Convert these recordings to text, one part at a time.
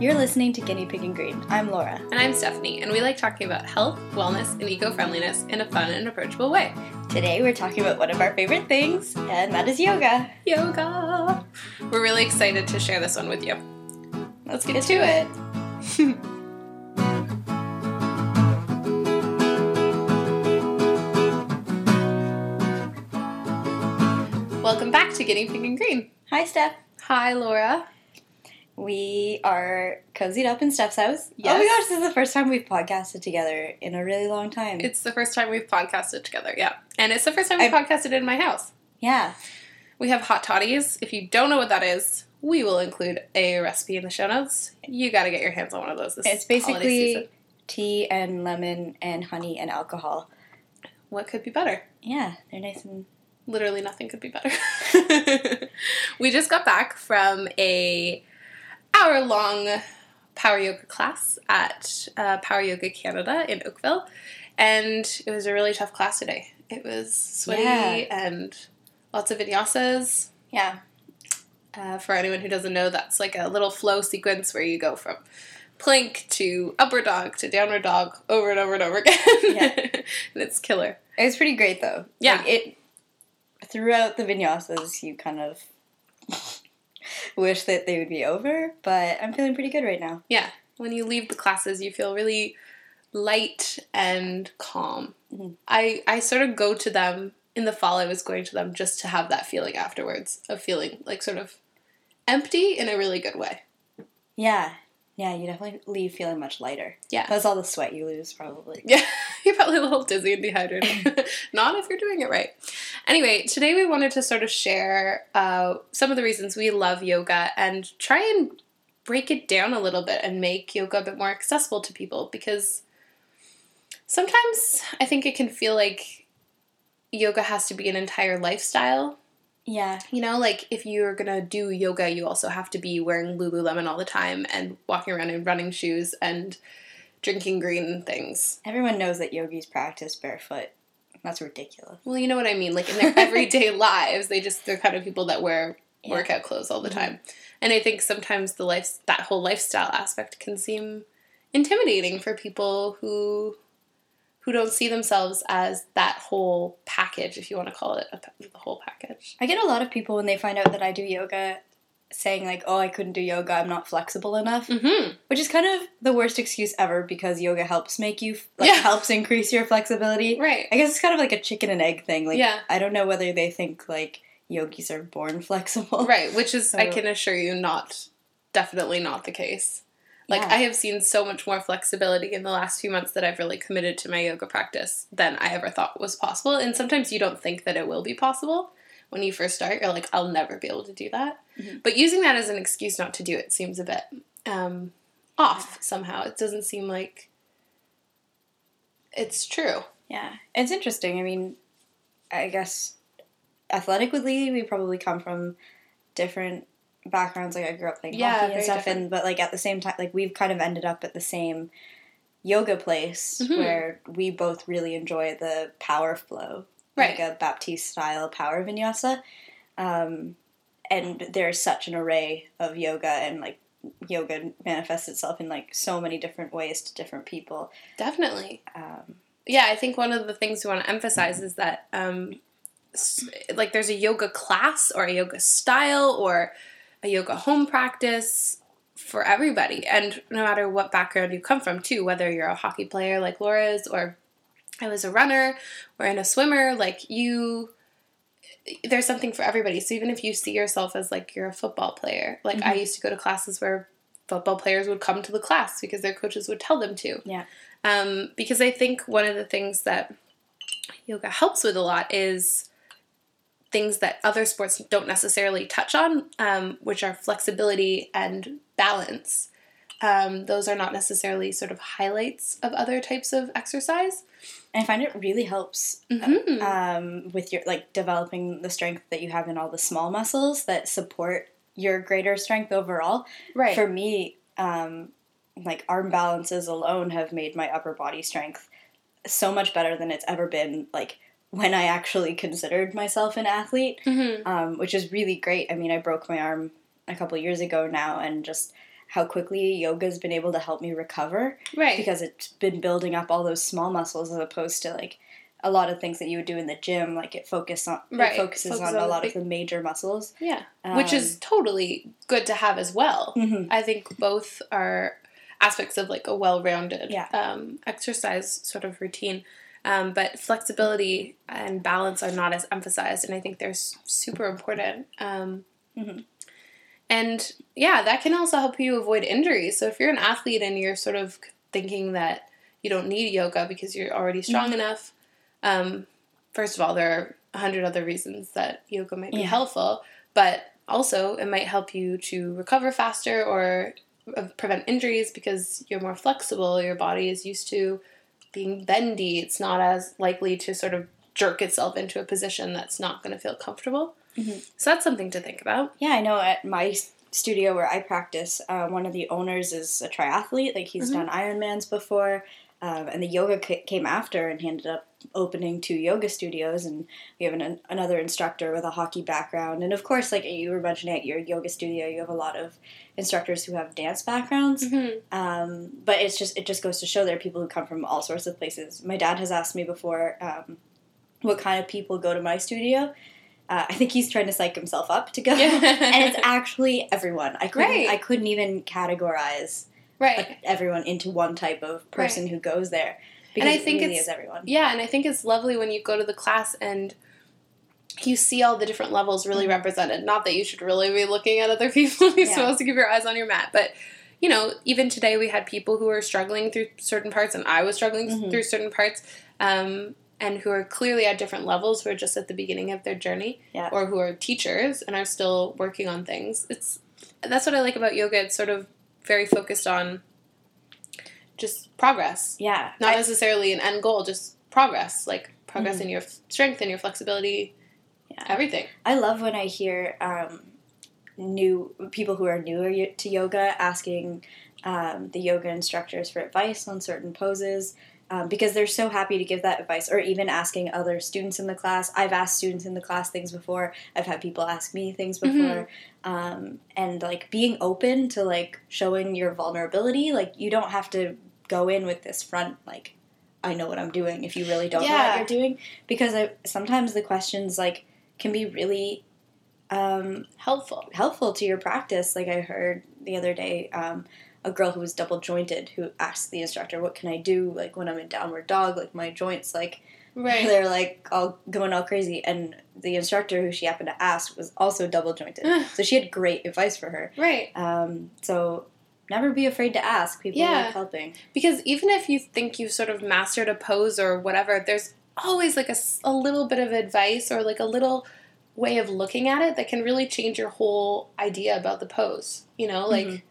You're listening to Guinea Pig and Green. I'm Laura. And I'm Stephanie, and we like talking about health, wellness, and eco friendliness in a fun and approachable way. Today we're talking about one of our favorite things, and that is yoga. Yoga! We're really excited to share this one with you. Let's get, to it. Welcome back to Guinea Pig and Green. Hi, Steph. Hi, Laura. We are cozied up in Steph's house. Oh my gosh, this is the first time we've podcasted together in a really long time. It's the first time we've podcasted together, yeah. And it's the first time we've I- podcasted in my house. yeah. We have hot toddies. If you don't know what that is, we will include a recipe in the show notes. You got to get your hands on one of those. This It's basically tea and lemon and honey and alcohol. what could be better? Yeah, they're nice and literally nothing could be better. we just got back from a hour long power yoga class at uh, Power Yoga Canada in Oakville, and it was a really tough class today. It was sweaty Yeah. and lots of vinyasas. yeah. Uh, for anyone who doesn't know, that's like a little flow sequence where you go from plank to upward dog to downward dog over and over and over again. Yeah. and it's killer. It was pretty great though. Yeah. Like, it throughout the vinyasas you kind of wish that they would be over, but I'm feeling pretty good right now. Yeah. When you leave the classes, you feel really light and calm. Mhm. I I sort of go to them in the fall. I was going to them just to have that feeling afterwards of feeling like sort of empty in a really good way. Yeah. Yeah, you definitely leave feeling much lighter. Yeah. That's all the sweat you lose probably. Yeah, you're probably a little dizzy and dehydrated. Not if you're doing it right. Anyway, today we wanted to sort of share uh, some of the reasons we love yoga and try and break it down a little bit and make yoga a bit more accessible to people because sometimes I think it can feel like yoga has to be an entire lifestyle. Yeah. You know, like if you're gonna do yoga, you also have to be wearing Lululemon all the time and walking around in running shoes and drinking green things. Everyone knows that yogis practice barefoot. That's ridiculous. Well, you know what I mean. Like in their everyday lives, they just they're kind of people that wear Yeah. workout clothes all the Mhm. time. And I think sometimes the life that whole lifestyle aspect can seem intimidating for people who who don't see themselves as that whole package, if you want to call it a, the whole package. I get a lot of people when they find out that I do yoga saying like, "Oh, I couldn't do yoga. I'm not flexible enough." Mm-hmm. Which is kind of the worst excuse ever because yoga helps make you like Yeah. helps increase your flexibility. Right. I guess it's kind of like a chicken and egg thing. Like Yeah. I don't know whether they think like yogis are born flexible. Right, which is I can assure you not definitely not the case. Like Yeah. I have seen so much more flexibility in the last few months that I've really committed to my yoga practice than I ever thought was possible. And sometimes you don't think that it will be possible when you first start. You're like, I'll never be able to do that. Mhm. But using that as an excuse not to do it seems a bit um, off somehow. It doesn't seem like it's true. Yeah. It's interesting. I mean, I guess athletically we probably come from different backgrounds. Like I grew up playing Yeah, hockey and stuff different. and but like at the same time like we've kind of ended up at the same yoga place Mhm. where we both really enjoy the power flow. Right. Like a Baptiste style power vinyasa. Um, and there's such an array of yoga and like yoga manifests itself in like so many different ways to different people. Definitely. Um, yeah, I think one of the things we want to emphasize is that, um, like, there's a yoga class or a yoga style or a yoga home practice for everybody, and no matter what background you come from, too, whether you're a hockey player like Laura's or I was a runner or in a swimmer, like you. There's something for everybody. So even if you see yourself as like you're a football player, like I Mhm. used to go to classes where football players would come to the class because their coaches would tell them to. Yeah. Um, because I think one of the things that yoga helps with a lot is things that other sports don't necessarily touch on, um, which are flexibility and balance. Um, those are not necessarily sort of highlights of other types of exercise. I find it really helps Mhm. um, with your like developing the strength that you have in all the small muscles that support your greater strength overall. right. For me, um, like arm balances alone have made my upper body strength so much better than it's ever been. Like when I actually considered myself an athlete, Mhm. um, which is really great. I mean, I broke my arm a couple years ago now, and just how quickly yoga's been able to help me recover Right. because it's been building up all those small muscles as opposed to like a lot of things that you would do in the gym like it focus on Right. it focuses Focus on on a lot big- of the major muscles yeah. Which is totally good to have as well. Mhm. I think both are aspects of like a well-rounded Yeah. um, exercise sort of routine. Um, but flexibility and balance are not as emphasized, and I think they're super important. Um, Mhm. And yeah, that can also help you avoid injuries. So if you're an athlete and you're sort of thinking that you don't need yoga because you're already strong enough, um, first of all, there are a hundred other reasons that yoga might be Yeah. helpful, but also it might help you to recover faster or uh, prevent injuries because you're more flexible. Your body is used to being bendy. It's not as likely to sort of jerk itself into a position that's not going to feel comfortable. Mhm. So that's something to think about. Yeah, I know at my studio where I practice, uh, one of the owners is a triathlete. Like he's Mhm. done Ironmans before, um, and the yoga c- came after, and he ended up opening two yoga studios. And we have an, another instructor with a hockey background, and of course, like you were mentioning at your yoga studio, you have a lot of instructors who have dance backgrounds. Mm-hmm. Um, but it's just it just goes to show there are people who come from all sorts of places. My dad has asked me before um, what kind of people go to my studio. Uh, I think he's trying to psych himself up to go, Yeah. and it's actually everyone. I couldn't Right. I couldn't even categorize Right. like, everyone into one type of person who goes there because I think it really it's- is everyone. Yeah, and I think it's lovely when you go to the class and you see all the different levels really Mhm. represented. Not that you should really be looking at other people. You're Yeah. supposed to keep your eyes on your mat. But, you know, even today we had people who were struggling through certain parts, and I was struggling Mhm. through certain parts, um, and who are clearly at different levels, who are just at the beginning of their journey, Yeah. or who are teachers and are still working on things. It's That's what I like about yoga. It's sort of very focused on just progress Yeah, not I- necessarily an end goal, just progress, like progress Mhm. in your strength and your flexibility, Yeah. everything. I love when I hear um, new people who are newer to yoga asking um, the yoga instructors for advice on certain poses um, because they're so happy to give that advice, or even asking other students in the class. I've asked students in the class things before. I've had people ask me things before, um, and like being open to like showing your vulnerability. Like you don't have to go in with this front like. I know what I'm doing. If you really don't know what you're doing, because I, sometimes the questions like can be really um, Helpful. helpful to your practice. Like I heard the other day, um, a girl who was double jointed who asked the instructor, "What can I do? Like when I'm in downward dog, like my joints, like Right. they're like all going all crazy." And the instructor who she happened to ask was also double jointed, so she had great advice for her. right. Um, so never be afraid to ask. People Yeah. like helping. Because even if you think you've sort of mastered a pose or whatever, there's always like a, a little bit of advice or like a little way of looking at it that can really change your whole idea about the pose. You know, like, Mhm.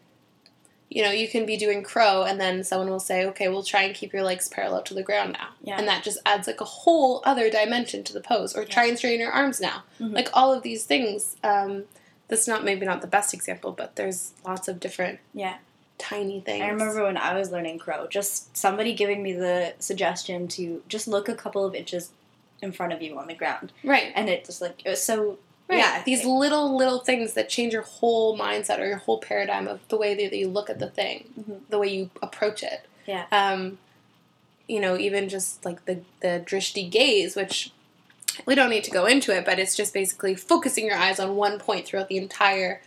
You know, you can be doing crow and then someone will say, okay, we'll try and keep your legs parallel to the ground now. Yeah. And that just adds like a whole other dimension to the pose. Or try and straighten your arms now. Mhm. Like all of these things. Um, that's not maybe not the best example, but there's lots of different Yeah. tiny things. I remember when I was learning crow, just somebody giving me the suggestion to just look a couple of inches in front of you on the ground, Right. and it just like it was so Right. yeah These little little things that change your whole mindset or your whole paradigm of the way that you look at the thing, Mhm. the way you approach it. Yeah. Um, you know, even just like the the drishti gaze, which we don't need to go into it, but it's just basically focusing your eyes on one point throughout the entire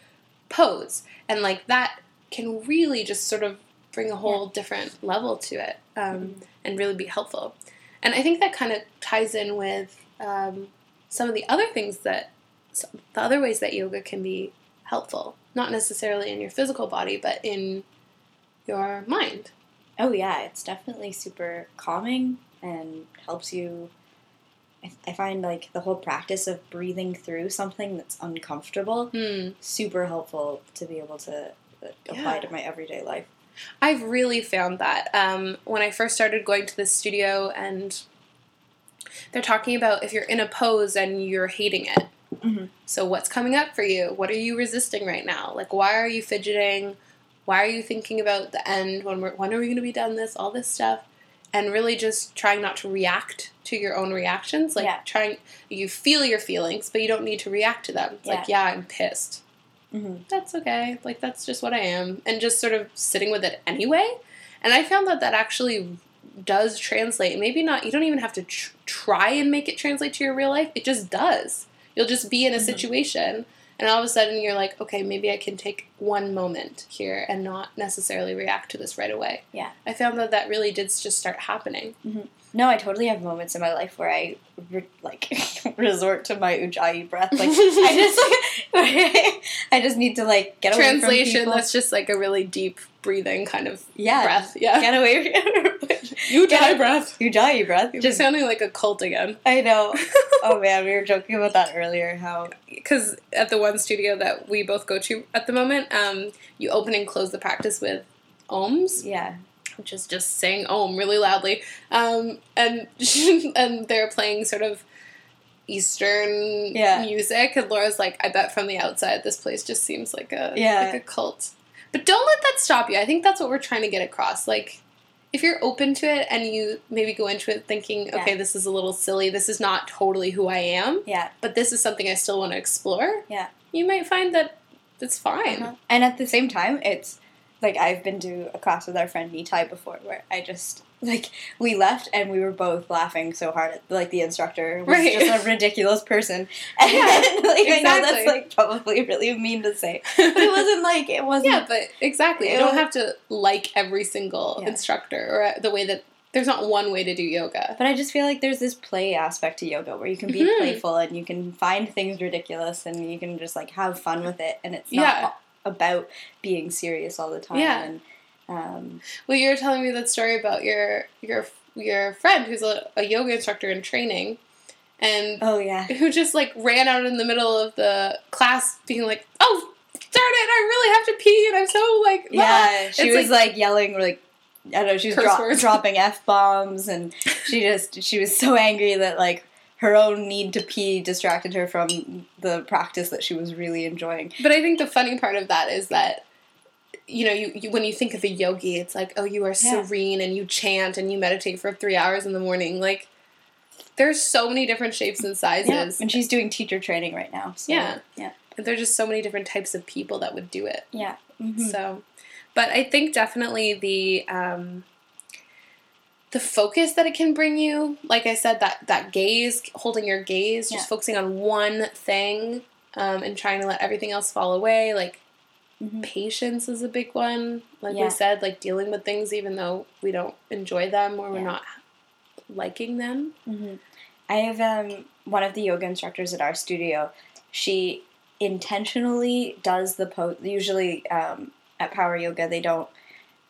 pose, and like that can really just sort of bring a whole different level to it, um, and really be helpful. And I think that kind of ties in with um, some of the other things that so the other ways that yoga can be helpful, not necessarily in your physical body, but in your mind. Oh yeah, it's definitely super calming and helps you. I, find like the whole practice of breathing through something that's uncomfortable Hmm. super helpful to be able to uh, apply Yeah. to my everyday life. I've really found that um, when I first started going to the studio, and they're talking about if you're in a pose and you're hating it. Mhm. So, what's coming up for you? What are you resisting right now? Like, why are you fidgeting? Why are you thinking about the end? When we're when are we going to be done this? All this stuff, and really just trying not to react to your own reactions. Like Yeah. trying, you feel your feelings, but you don't need to react to them. It's like, yeah, I'm pissed. Mhm. that's okay. Like that's just what I am, and just sort of sitting with it anyway. And I found that that actually does translate. Maybe not. You don't even have to tr- try and make it translate to your real life. It just does. You'll just be in a Mhm. situation, and all of a sudden you're like, okay, maybe I can take one moment here and not necessarily react to this right away. Yeah. I found that that really did just start happening. No, I totally have moments in my life where I re- like resort to my ujjayi breath. Like I just I just need to like get away Translation. from people. Translation: That's just like a really deep breathing kind of yeah, breath. Yeah. get away. Ujjayi. breath. ujjayi breath. You're Just sounding like a cult again. I know. Oh man, we were joking about that earlier. How Because at the one studio that we both go to at the moment, um, you open and close the practice with ohms, yeah, which is just saying ohm really loudly. Um, and and they're playing sort of Eastern Yeah. music, and Laura's like, I bet from the outside this place just seems like a Yeah. like a cult. But don't let that stop you. I think that's what we're trying to get across. Like, if you're open to it and you maybe go into it thinking, Yeah. okay, this is a little silly, this is not totally who I am, yeah. but this is something I still want to explore. Yeah. You might find that it's fine. Uh-huh. And at the same time, it's like I've been to a class with our friend Nitai before, where I just like we left and we were both laughing so hard at like the instructor was Right. just a ridiculous person. And Yeah, like I know that's like probably really mean to say, but it wasn't like it wasn't. Yeah, but exactly. You don't have to like every single Yeah. instructor or uh, the way that there's not one way to do yoga. But I just feel like there's this play aspect to yoga where you can be Mhm. playful and you can find things ridiculous and you can just like have fun with it and it's not Yeah. About being serious all the time. Yeah. And, um, Well, you were telling me that story about your your your friend who's a, a yoga instructor in training, and oh yeah. who just like ran out in the middle of the class, being like, "Oh, darn it! I really have to pee, and I'm so like, ah." Yeah, she It's was like, yelling like I don't know, she was dro- dropping f bombs, and she just she was so angry that like her own need to pee distracted her from the practice that she was really enjoying. But I think the funny part of that is that, you know, you, you when you think of a yogi, it's like, oh, you are Yeah. serene and you chant and you meditate for three hours in the morning. Like, there's so many different shapes and sizes. Yeah. and she's doing teacher training right now. So, Yeah. yeah, And there's just so many different types of people that would do it. yeah. Mhm. So, but I think definitely the um, the focus that it can bring you, like I said, that that gaze, holding your gaze, just Yeah. focusing on one thing, um, and trying to let everything else fall away. Like Mhm. patience is a big one. Like Yeah. we said, like dealing with things even though we don't enjoy them or we're not liking them. hmm I have um, one of the yoga instructors at our studio. She intentionally does the pose. Usually um, at Power Yoga, they don't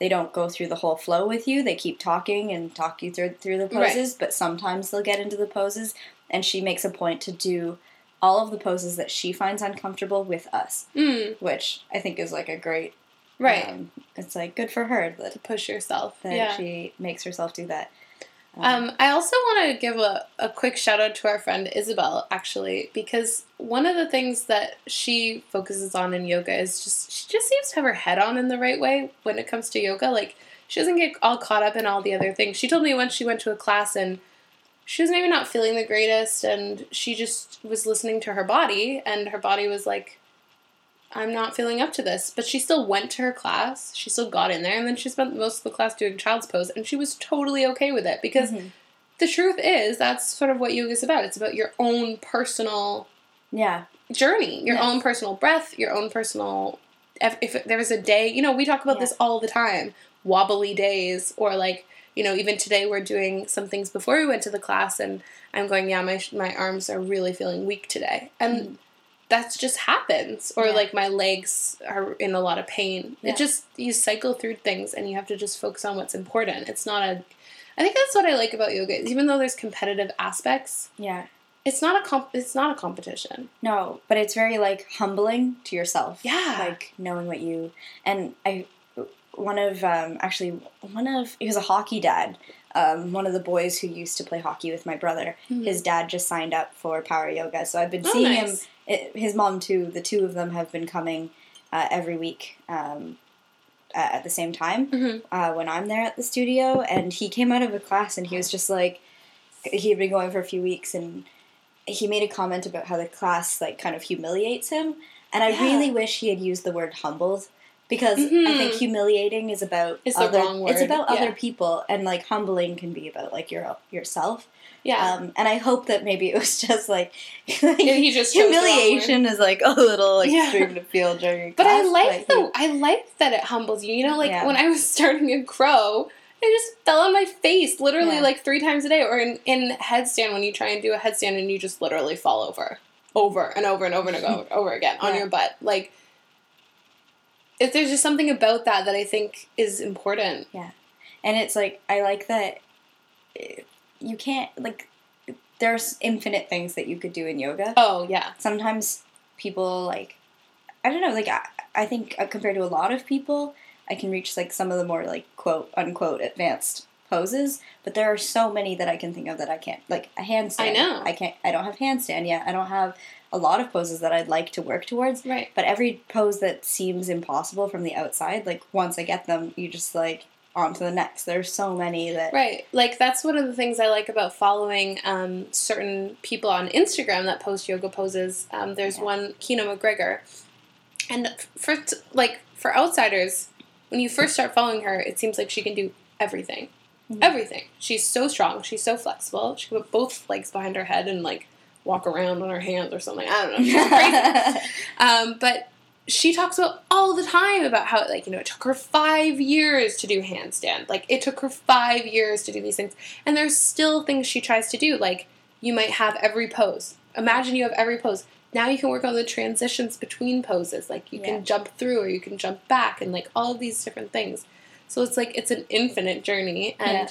they don't go through the whole flow with you. They keep talking and talk you through through the Right. poses. But sometimes they'll get into the poses, and she makes a point to do all of the poses that she finds uncomfortable with us, Mm, which I think is like a great right. Um, it's like good for her that to push yourself. that yeah. she makes herself do that. Um, I also want to give a, a quick shout out to our friend Isabel, actually, because one of the things that she focuses on in yoga is just, she just seems to have her head on in the right way when it comes to yoga. Like, she doesn't get all caught up in all the other things. She told me once she went to a class and she was maybe not feeling the greatest, and she just was listening to her body, and her body was like, I'm not feeling up to this. But she still went to her class. She still got in there. And then she spent most of the class doing child's pose. And she was totally okay with it because Mhm. the truth is that's sort of what yoga is about. It's about your own personal yeah, journey, your Yes. own personal breath, your own personal. If, if there was a day, you know, we talk about Yeah. this all the time wobbly days, or like, you know, even today we're doing some things before we went to the class, and I'm going, yeah, my, my arms are really feeling weak today. And Mhm. That just happens. Or Yeah. like my legs are in a lot of pain. Yeah. It just, you cycle through things and you have to just focus on what's important. It's not a. I think that's what I like about yoga. Even though there's competitive aspects, yeah. it's not a comp- it's not a competition. No, but it's very like humbling to yourself. Yeah. Like knowing what you and I one of um actually one of he was a hockey dad. Um, one of the boys who used to play hockey with my brother, Mhm. his dad just signed up for Power Yoga. So I've been Oh, seeing nice. him. It, his mom too. The two of them have been coming uh, every week um, at the same time Mhm. uh, when I'm there at the studio. And he came out of a class and he was just like, he had been going for a few weeks and he made a comment about how the class like kind of humiliates him. And I Yeah. really wish he had used the word humbled because I Mhm. think humiliating is about It's the other, wrong It's about yeah. other people, and like humbling can be about like your yourself. Yeah. Um, and I hope that maybe it was just like he just the word. humiliation is like a little Yeah. extreme to feel during. But I like but the I like that it humbles you. You know, like Yeah. when I was starting a crow, I just fell on my face literally Yeah. like three times a day. Or in, in headstand when you try and do a headstand and you just literally fall over. Over and over and over and over, over again on Yeah. your butt. Like if there's just something about that that I think is important. Yeah. And it's like I like that eh, you can't like there's infinite things that you could do in yoga. Oh yeah. Sometimes people like I don't know like I, I think uh, compared to a lot of people I can reach like some of the more like quote unquote advanced poses, but there are so many that I can think of that I can't like a handstand. I know. I can't. I don't have handstand yet. I don't have a lot of poses that I'd like to work towards. Right. But every pose that seems impossible from the outside, like once I get them, you just like on to the next. There's so many that Right. Like that's one of the things I like about following um, certain people on Instagram that post yoga poses. Um, there's Yeah. one Kino MacGregor, and for like for outsiders, when you first start following her, it seems like she can do everything. Mhm. Everything. She's so strong. She's so flexible. She can put both legs behind her head and like walk around on her hands or something. I don't know. She's crazy. Um, but she talks about all the time about how like you know it took her five years to do handstand like it took her five years to do these things and there's still things she tries to do like you might have every pose imagine you have every pose now you can work on the transitions between poses like you Yeah. can jump through or you can jump back and like all of these different things so it's like it's an infinite journey and Yeah.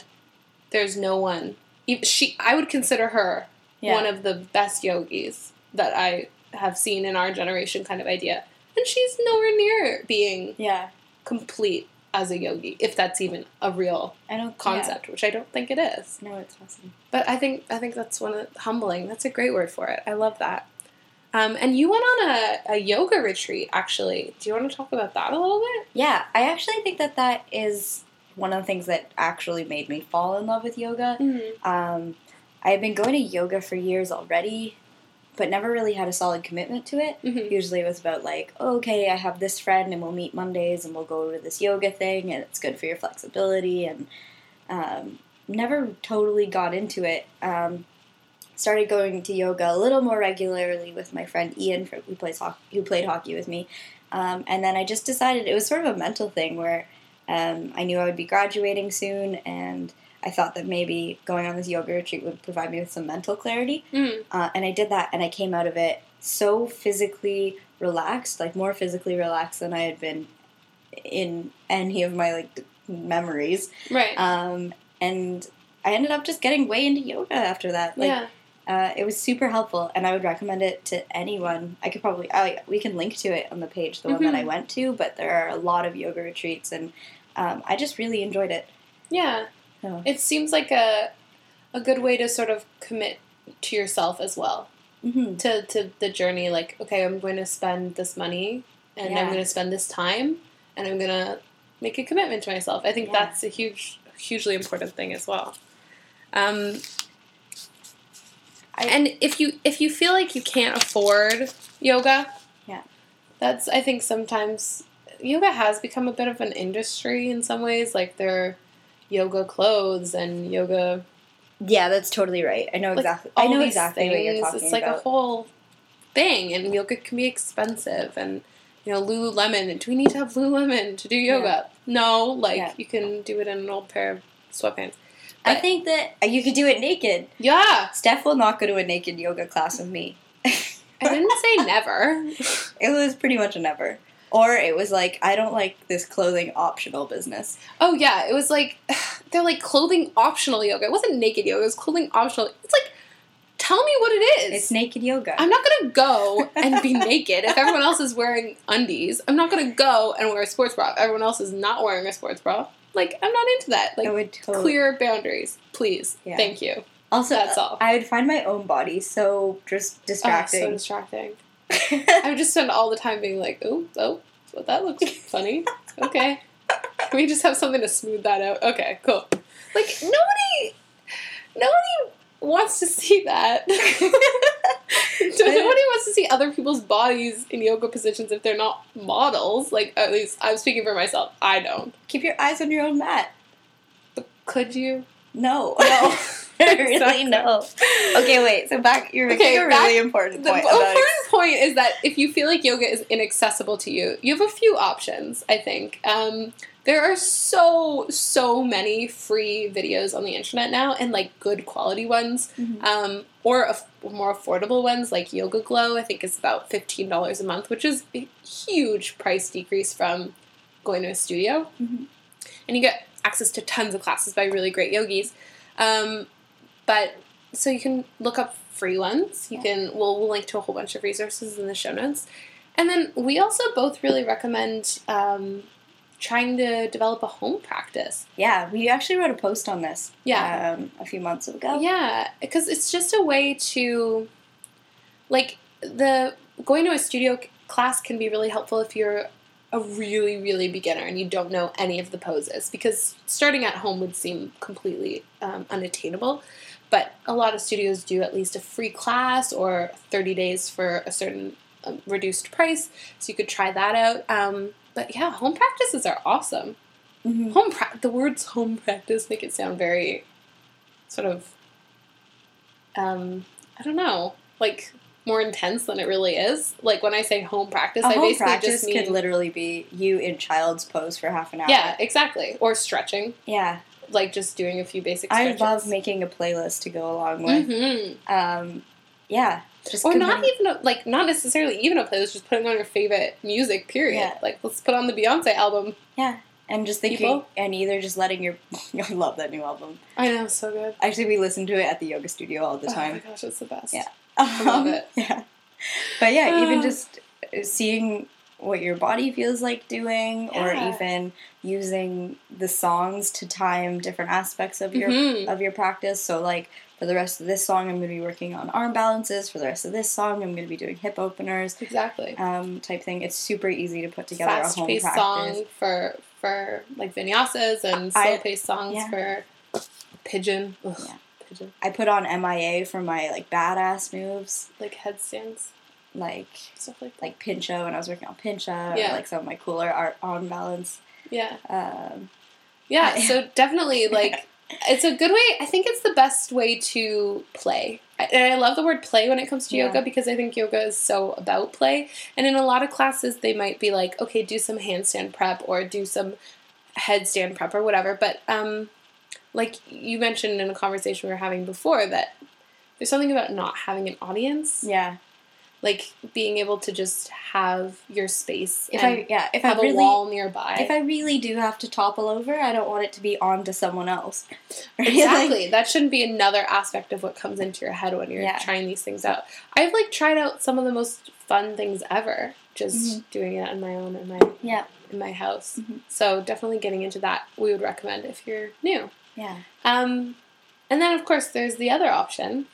there's no one she i would consider her yeah. one of the best yogis that I have seen in our generation kind of idea. And she's nowhere near being yeah. complete as a yogi, if that's even a real I don't concept, which I don't think it is. No, it's awesome. But I think I think that's one of humbling. That's a great word for it. I love that. Um, and you went on a, a yoga retreat, actually. Do you want to talk about that a little bit? Yeah, I actually think that that is one of the things that actually made me fall in love with yoga. Mm-hmm. Um, I had been going to yoga for years already, but never really had a solid commitment to it. Mm-hmm. Usually it was about like, okay, I have this friend and we'll meet Mondays and we'll go to this yoga thing and it's good for your flexibility and um, never totally got into it. Um, started going to yoga a little more regularly with my friend Ian who plays hockey, who played hockey with me. Um, and then I just decided it was sort of a mental thing where um, I knew I would be graduating soon and I thought that maybe going on this yoga retreat would provide me with some mental clarity. Mm-hmm. Uh, and I did that, and I came out of it so physically relaxed, like more physically relaxed than I had been in any of my like memories. Right. Um, and I ended up just getting way into yoga after that. Like, yeah. Uh, it was super helpful, and I would recommend it to anyone. I could probably I, we can link to it on the page, the one that I Mhm. went to. But there are a lot of yoga retreats, and um, I just really enjoyed it. Yeah. So, It seems like a a good way to sort of commit to yourself as well. mhm. to, to the journey like okay i'm going to spend this money and i'm going to spend this time and i'm going to make a commitment to myself i think Yeah. that's a huge hugely important thing as well um, I- and if you if you feel like you can't afford yoga Yeah. that's i think sometimes yoga has become a bit of an industry in some ways like there yoga clothes and yoga Yeah, that's totally right. I know like, exactly. I know exactly what you're things. talking It's like about. a whole thing, and yoga can be expensive. And you know, Lululemon. Do we need to have Lululemon to do yoga? No, like Yeah. you can do it in an old pair of sweatpants. I think that you could do it naked. Yeah, Steph will not go to a naked yoga class with me. I didn't say never. It was pretty much a never. Or it was like, I don't like this clothing optional business. Oh yeah, it was like they're like clothing optional yoga. It wasn't naked yoga. It was clothing optional. It's like, tell me what it is. It's naked yoga. I'm not gonna go and be naked if everyone else is wearing undies. I'm not gonna go and wear a sports bra if everyone else is not wearing a sports bra. Like I'm not into that. Like totally. clear boundaries, please. Yeah. Thank you. Also, That's uh, all. I would find my own body so just Oh, so distracting. distracting. I would just spend all the time being like, oh, oh, well, that looks funny. Okay. Can we just have something to smooth that out? Okay, cool. Like nobody, nobody wants to see that. So nobody wants to see other people's bodies in yoga positions if they're not models. Like, at least I'm speaking for myself. I don't. Keep your eyes on your own mat. Could you? No. No. really Exactly. no. Okay, wait. So back, you're making Okay, a really important The point important about point is that if you feel like yoga is inaccessible to you, you have a few options, I think. Um, there are so, so many free videos on the internet now, and like good quality ones, Mhm. um, or aff- more affordable ones like Yoga Glo, I think is about $15 a month, which is a huge price decrease from going to a studio. Mhm. And you get access to tons of classes by really great yogis. Um, but so you can look up free ones. You Yeah. can we'll, we'll link to a whole bunch of resources in the show notes. And then we also both really recommend um, trying to develop a home practice. Yeah, we actually wrote a post on this. Yeah. Um, a few months ago. Yeah, because it's just a way to, like, the going to a studio class can be really helpful if you're a really, really beginner and you don't know any of the poses because starting at home would seem completely um, unattainable. But a lot of studios do at least a free class or 30 days for a certain um, reduced price, so you could try that out. Um, but yeah, home practices are awesome. Mhm. Home pra- the words home practice make it sound very sort of um I don't know, like more intense than it really is. Like when I say home practice, A I home basically practice just mean could literally be you in child's pose for half an hour. Yeah, exactly. Or stretching, Yeah. like just doing a few basic I love making a playlist to go along with. Mhm. Um, yeah. Just Or not even a, like not necessarily even a playlist, just putting on your favorite music. Period. Yeah. Like let's put on the Beyonce album. Yeah, and just thinking people. and either just letting your I love that new album. I know, so good. Actually, we listen to it at the yoga studio all the time. Oh my gosh, it's the best. Yeah. I love Um, it. Yeah. But yeah, even Ah. just seeing what your body feels like doing, or even using the songs to time different aspects of your Mhm. of your practice. So like for the rest of this song, I'm going to be working on arm balances. For the rest of this song, I'm going to be doing hip openers, Exactly. um, type thing. It's super easy to put together a fast home paced practice. song for for like vinyasas and slow paced songs yeah. for pigeon. Ugh, Yeah. Pigeon. I put on MIA for my like badass moves, Like headstands, like stuff like that. like pincha when I was working on pincha, Yeah. or like some of my cooler art arm balance. Yeah. Um, Yeah. So definitely like it's a good way I think it's the best way to play. And I love the word play when it comes to Yeah. yoga because I think yoga is so about play. And in a lot of classes they might be like, okay, do some handstand prep or do some headstand prep or whatever. But um like you mentioned in a conversation we were having before that there's something about not having an audience. yeah. Like being able to just have your space If I yeah, if I really wall nearby. if I really do have to topple over, I don't want it to be on to someone else. Right? Like, Exactly. that shouldn't be another aspect of what comes into your head when you're Yeah. trying these things out. I've like tried out some of the most fun things ever just Mhm. doing it on my own in my yeah, in my house. Mhm. So definitely getting into that we would recommend if you're new. yeah. Um and then of course there's the other option.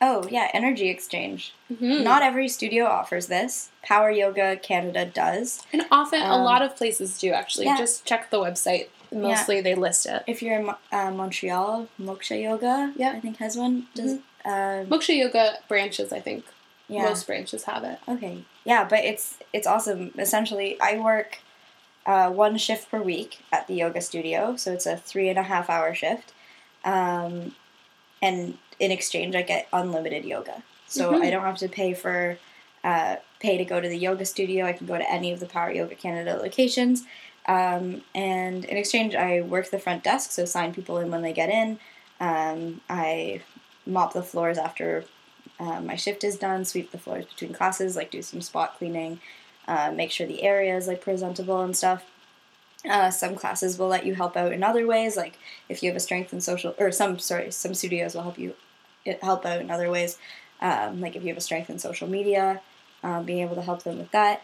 Oh yeah, energy exchange. Mhm. Not every studio offers this. Power Yoga Canada does. and often a um, lot of places do actually. yeah. Just check the website. Mostly they list it. If you're in uh, Montreal, Moksha Yoga, Yeah. I think has one. Does um, Moksha Yoga branches, I think. yeah. Most branches have it. Okay. Yeah, but it's it's awesome. Essentially, I work uh, one shift per week at the yoga studio, so it's a three and a half hour shift. Um, and in exchange, I get unlimited yoga, so Mhm. I don't have to pay for uh, pay to go to the yoga studio. I can go to any of the Power Yoga Canada locations. Um, and in exchange, I work the front desk, so sign people in when they get in. Um, I mop the floors after uh, my shift is done, sweep the floors between classes, like do some spot cleaning, uh, make sure the area is like presentable and stuff. Uh, some classes will let you help out in other ways, like if you have a strength in social, or some sorry, some studios will help you it- help out in other ways, um, like if you have a strength in social media, um, being able to help them with that.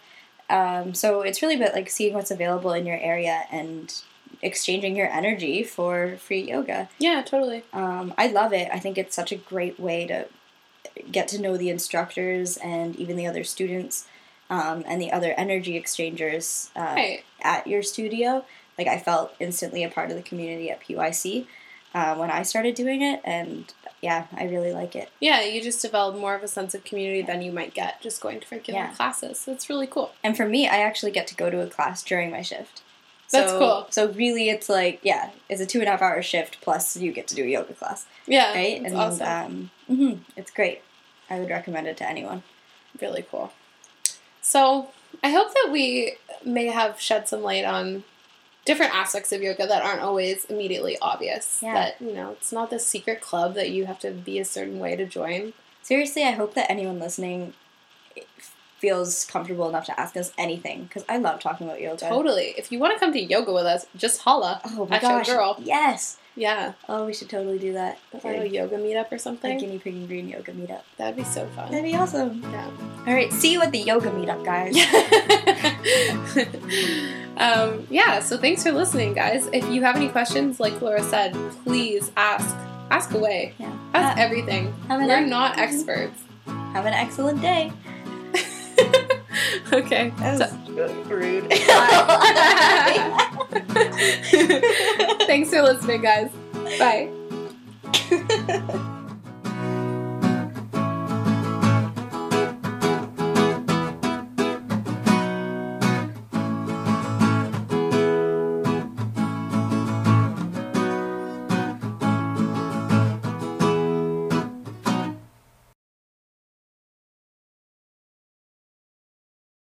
Um, so it's really about like seeing what's available in your area and exchanging your energy for free yoga. Yeah, totally. Um, I love it. I think it's such a great way to get to know the instructors and even the other students um, and the other energy exchangers uh, Right. at your studio. Like I felt instantly a part of the community at PYC. Uh, when I started doing it, and yeah, I really like it. Yeah, you just develop more of a sense of community than you might get just going to regular Yeah. classes. That's really cool. And for me, I actually get to go to a class during my shift. That's so, cool. So really, it's like yeah, it's a two and a half hour shift plus you get to do a yoga class, Yeah, right? It's and awesome. um, mhm, it's great. I would recommend it to anyone. really cool. So I hope that we may have shed some light on different aspects of yoga that aren't always immediately obvious. Yeah. That you know, it's not this secret club that you have to be a certain way to join. Seriously, I hope that anyone listening feels comfortable enough to ask us anything because I love talking about yoga. Totally. If you want to come to yoga with us, just holla. Oh my gosh, girl. yes! Yeah. Oh, we should totally do that. Or a yoga meetup or A something. guinea pig and green yoga meetup. That'd be so fun. That'd be awesome. Yeah. All right, see you at the yoga meetup, guys. um, yeah, so thanks for listening, guys. If you have any questions, like Laura said, please ask. Ask away. Yeah. Ask Uh, everything. We're ex- not experts. Have an excellent day. okay. That was really rude. thanks for listening, guys. Bye.